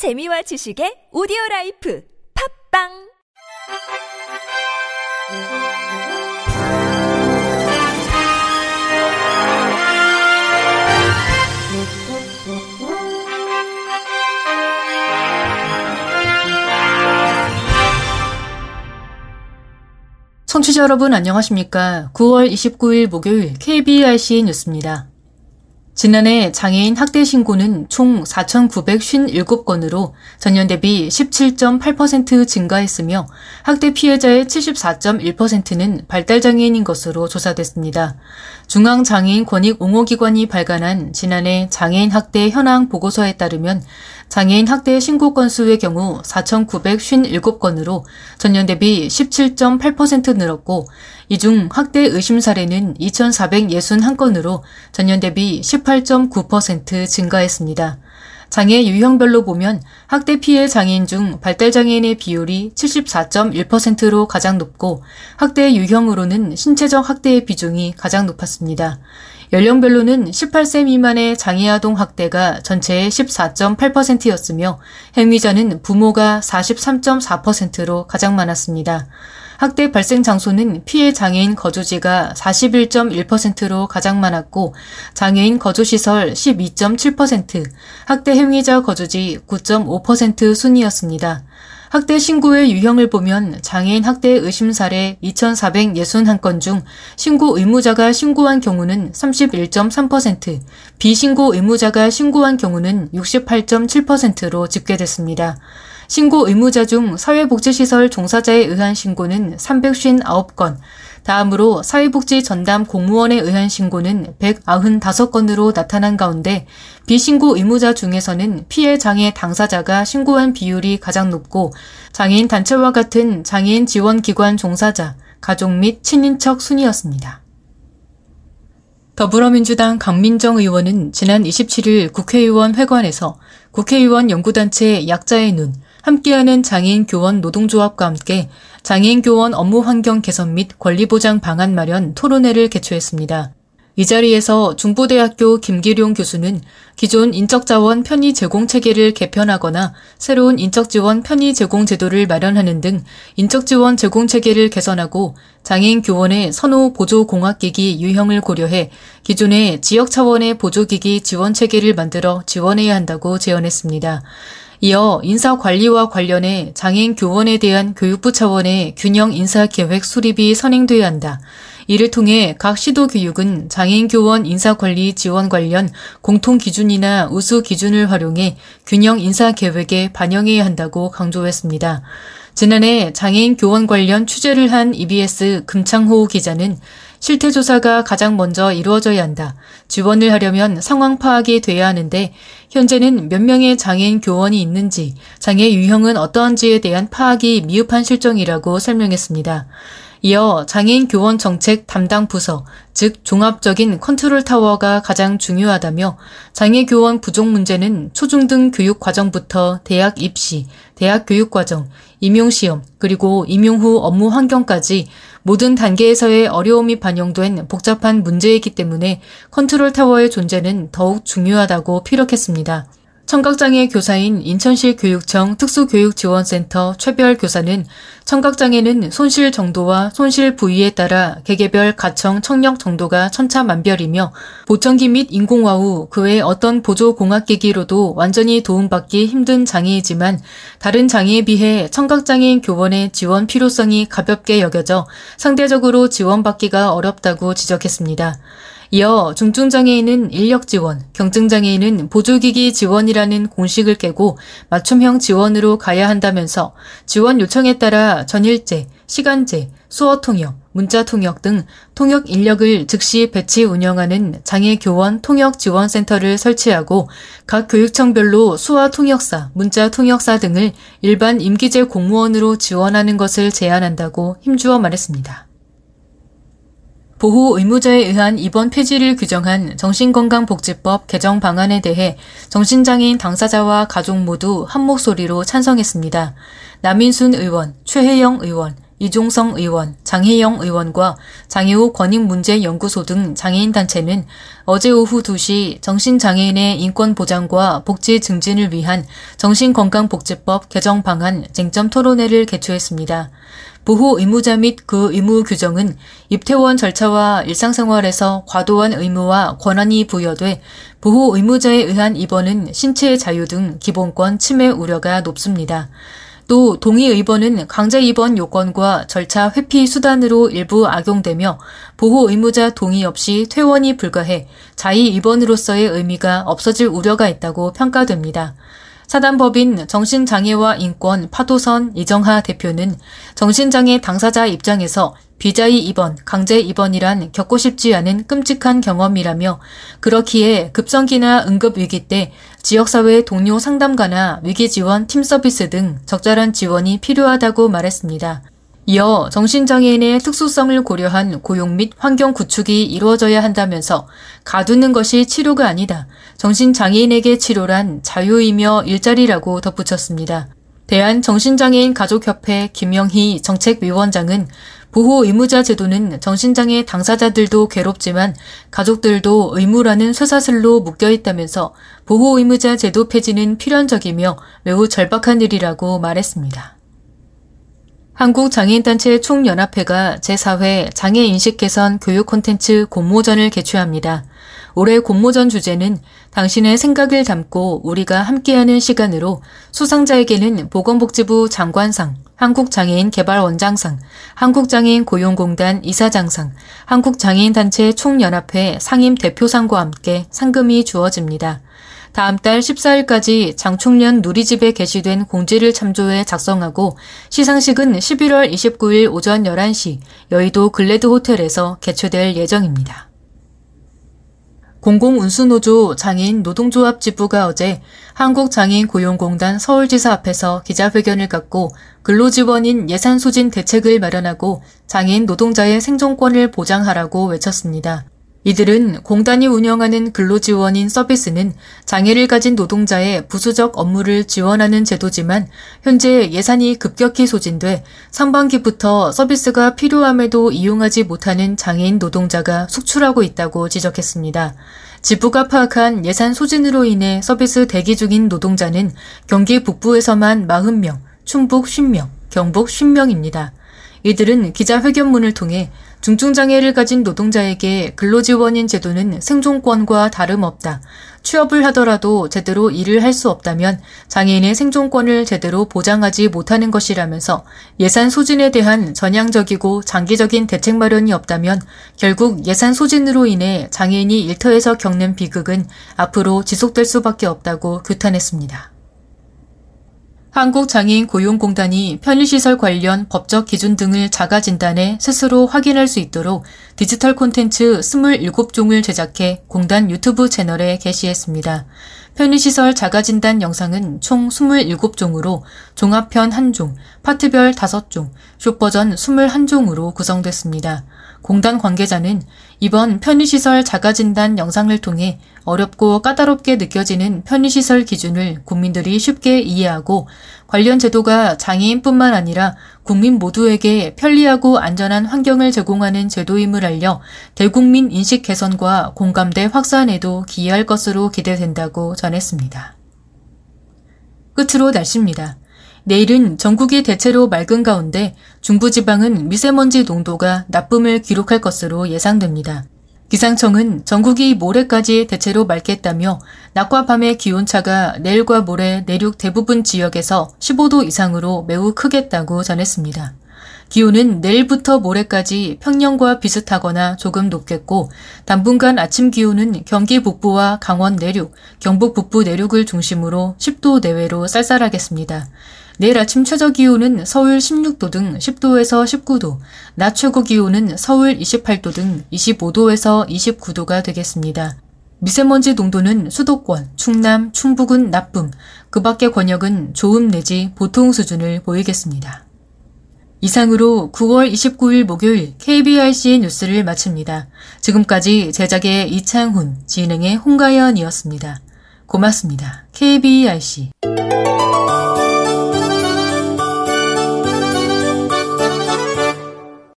재미와 지식의 오디오 라이프 팝빵 청취자 여러분 안녕하십니까? 9월 29일 목요일 KBRC 뉴스입니다. 지난해 장애인 학대 신고는 총 4,957건으로 전년 대비 17.8% 증가했으며 학대 피해자의 74.1%는 발달장애인인 것으로 조사됐습니다. 중앙장애인 권익 옹호기관이 발간한 지난해 장애인 학대 현황 보고서에 따르면 장애인 학대 신고 건수의 경우 4,957건으로 전년 대비 17.8% 늘었고 이 중 학대 의심 사례는 2,461건으로 전년 대비 18.9% 증가했습니다. 장애 유형별로 보면 학대 피해 장애인 중 발달 장애인의 비율이 74.1%로 가장 높고 학대 유형으로는 신체적 학대의 비중이 가장 높았습니다. 연령별로는 18세 미만의 장애아동 학대가 전체의 14.8%였으며 행위자는 부모가 43.4%로 가장 많았습니다. 학대 발생 장소는 피해 장애인 거주지가 41.1%로 가장 많았고 장애인 거주시설 12.7%, 학대 행위자 거주지 9.5% 순이었습니다. 학대 신고의 유형을 보면 장애인 학대 의심 사례 2,461건 중 신고 의무자가 신고한 경우는 31.3%, 비신고 의무자가 신고한 경우는 68.7%로 집계됐습니다. 신고 의무자 중 사회복지시설 종사자에 의한 신고는 359건, 다음으로 사회복지 전담 공무원에 의한 신고는 195건으로 나타난 가운데 비신고 의무자 중에서는 피해 장애 당사자가 신고한 비율이 가장 높고 장애인 단체와 같은 장애인 지원 기관 종사자, 가족 및 친인척 순이었습니다. 더불어민주당 강민정 의원은 지난 27일 국회의원 회관에서 국회의원 연구단체 약자의 눈, 함께하는 장애인 교원 노동조합과 함께 장애인 교원 업무 환경 개선 및 권리 보장 방안 마련 토론회를 개최했습니다. 이 자리에서 중부대학교 김기룡 교수는 기존 인적자원 편의 제공 체계를 개편하거나 새로운 인적지원 편의 제공 제도를 마련하는 등 인적지원 제공 체계를 개선하고 장애인 교원의 선호 보조 공학기기 유형을 고려해 기존의 지역 차원의 보조기기 지원 체계를 만들어 지원해야 한다고 제언했습니다. 이어 인사관리와 관련해 장애인 교원에 대한 교육부 차원의 균형 인사 계획 수립이 선행돼야 한다. 이를 통해 각 시도 교육은 장애인 교원 인사관리 지원 관련 공통 기준이나 우수 기준을 활용해 균형 인사 계획에 반영해야 한다고 강조했습니다. 지난해 장애인 교원 관련 취재를 한 EBS 금창호 기자는 실태조사가 가장 먼저 이루어져야 한다. 지원을 하려면 상황 파악이 돼야 하는데 현재는 몇 명의 장애인 교원이 있는지, 장애 유형은 어떠한지에 대한 파악이 미흡한 실정이라고 설명했습니다. 이어 장애인 교원 정책 담당 부서, 즉 종합적인 컨트롤 타워가 가장 중요하다며 장애 교원 부족 문제는 초중등 교육 과정부터 대학 입시, 대학 교육 과정, 임용 시험, 그리고 임용 후 업무 환경까지 모든 단계에서의 어려움이 반영된 복잡한 문제이기 때문에 컨트롤 타워의 존재는 더욱 중요하다고 피력했습니다. 청각장애 교사인 인천시 교육청 특수교육지원센터 최별 교사는 청각장애는 손실 정도와 손실 부위에 따라 개개별 가청 청력 정도가 천차만별이며 보청기 및 인공화 후그외 어떤 보조공학기기로도 완전히 도움받기 힘든 장애이지만 다른 장애에 비해 청각장애인 교원의 지원 필요성이 가볍게 여겨져 상대적으로 지원받기가 어렵다고 지적했습니다. 이어 중증장애인은 인력 지원, 경증장애인은 보조기기 지원이라는 공식을 깨고 맞춤형 지원으로 가야 한다면서 지원 요청에 따라 전일제, 시간제, 수어 통역, 문자 통역 등 통역 인력을 즉시 배치 운영하는 장애 교원 통역 지원 센터를 설치하고 각 교육청별로 수화 통역사, 문자 통역사 등을 일반 임기제 공무원으로 지원하는 것을 제안한다고 힘주어 말했습니다. 보호 의무자에 의한 입원 폐지를 규정한 정신건강복지법 개정 방안에 대해 정신장애인 당사자와 가족 모두 한 목소리로 찬성했습니다. 남인순 의원, 최혜영 의원, 이종성 의원, 장혜영 의원과 장애우 권익문제연구소 등 장애인단체는 어제 오후 2시 정신장애인의 인권 보장과 복지 증진을 위한 정신건강복지법 개정 방안 쟁점 토론회를 개최했습니다. 보호 의무자 및 그 의무 규정은 입퇴원 절차와 일상생활에서 과도한 의무와 권한이 부여돼 보호 의무자에 의한 입원은 신체의 자유 등 기본권 침해 우려가 높습니다. 또 동의 의번은 강제 입원 요건과 절차 회피 수단으로 일부 악용되며 보호 의무자 동의 없이 퇴원이 불가해 자의 입원으로서의 의미가 없어질 우려가 있다고 평가됩니다. 사단법인 정신장애와 인권 파도선 이정하 대표는 정신장애 당사자 입장에서 비자의 입원, 강제 입원이란 겪고 싶지 않은 끔찍한 경험이라며 그렇기에 급성기나 응급위기 때 지역사회 동료 상담가나 위기지원 팀 서비스 등 적절한 지원이 필요하다고 말했습니다. 이어 정신장애인의 특수성을 고려한 고용 및 환경 구축이 이루어져야 한다면서 가두는 것이 치료가 아니다. 정신장애인에게 치료란 자유이며 일자리라고 덧붙였습니다. 대한정신장애인 가족협회 김영희 정책위원장은 보호 의무자 제도는 정신장애 당사자들도 괴롭지만 가족들도 의무라는 쇠사슬로 묶여 있다면서 보호 의무자 제도 폐지는 필연적이며 매우 절박한 일이라고 말했습니다. 한국장애인단체 총연합회가 제4회 장애인식 개선 교육 콘텐츠 공모전을 개최합니다. 올해 공모전 주제는 당신의 생각을 담고 우리가 함께하는 시간으로 수상자에게는 보건복지부 장관상, 한국장애인 개발원장상, 한국장애인 고용공단 이사장상, 한국장애인단체 총연합회 상임 대표상과 함께 상금이 주어집니다. 다음 달 14일까지 장충련 누리집에 게시된 공지를 참조해 작성하고 시상식은 11월 29일 오전 11시 여의도 글래드 호텔에서 개최될 예정입니다. 공공운수노조 장애인 노동조합 지부가 어제 한국장애인고용공단 서울지사 앞에서 기자회견을 갖고 근로지원인 예산 소진 대책을 마련하고 장애인 노동자의 생존권을 보장하라고 외쳤습니다. 이들은 공단이 운영하는 근로지원인 서비스는 장애를 가진 노동자의 부수적 업무를 지원하는 제도지만 현재 예산이 급격히 소진돼 상반기부터 서비스가 필요함에도 이용하지 못하는 장애인 노동자가 속출하고 있다고 지적했습니다. 지부가 파악한 예산 소진으로 인해 서비스 대기 중인 노동자는 경기 북부에서만 40명, 충북 50명, 경북 10명입니다. 이들은 기자회견문을 통해 중증장애를 가진 노동자에게 근로지원인 제도는 생존권과 다름없다. 취업을 하더라도 제대로 일을 할 수 없다면 장애인의 생존권을 제대로 보장하지 못하는 것이라면서 예산 소진에 대한 전향적이고 장기적인 대책 마련이 없다면 결국 예산 소진으로 인해 장애인이 일터에서 겪는 비극은 앞으로 지속될 수밖에 없다고 규탄했습니다. 한국장애인 고용공단이 편의시설 관련 법적 기준 등을 자가 진단해 스스로 확인할 수 있도록 디지털 콘텐츠 27종을 제작해 공단 유튜브 채널에 게시했습니다. 편의시설 자가진단 영상은 총 27종으로 종합편 1종, 파트별 5종, 쇼버전 21종으로 구성됐습니다. 공단 관계자는 이번 편의시설 자가진단 영상을 통해 어렵고 까다롭게 느껴지는 편의시설 기준을 국민들이 쉽게 이해하고 관련 제도가 장애인뿐만 아니라 국민 모두에게 편리하고 안전한 환경을 제공하는 제도임을 알려 대국민 인식 개선과 공감대 확산에도 기여할 것으로 기대된다고 전했습니다. 끝으로 날씨입니다. 내일은 전국이 대체로 맑은 가운데 중부지방은 미세먼지 농도가 나쁨을 기록할 것으로 예상됩니다. 기상청은 전국이 모레까지 대체로 맑겠다며 낮과 밤의 기온차가 내일과 모레 내륙 대부분 지역에서 15도 이상으로 매우 크겠다고 전했습니다. 기온은 내일부터 모레까지 평년과 비슷하거나 조금 높겠고 당분간 아침 기온은 경기 북부와 강원 내륙, 경북 북부 내륙을 중심으로 10도 내외로 쌀쌀하겠습니다. 내일 아침 최저 기온은 서울 16도 등 10도에서 19도, 낮 최고 기온은 서울 28도 등 25도에서 29도가 되겠습니다. 미세먼지 농도는 수도권, 충남, 충북은 나쁨, 그 밖의 권역은 좋음 내지 보통 수준을 보이겠습니다. 이상으로 9월 29일 목요일 KBRC 뉴스를 마칩니다. 지금까지 제작의 이창훈, 진행의 홍가연이었습니다. 고맙습니다. KBRC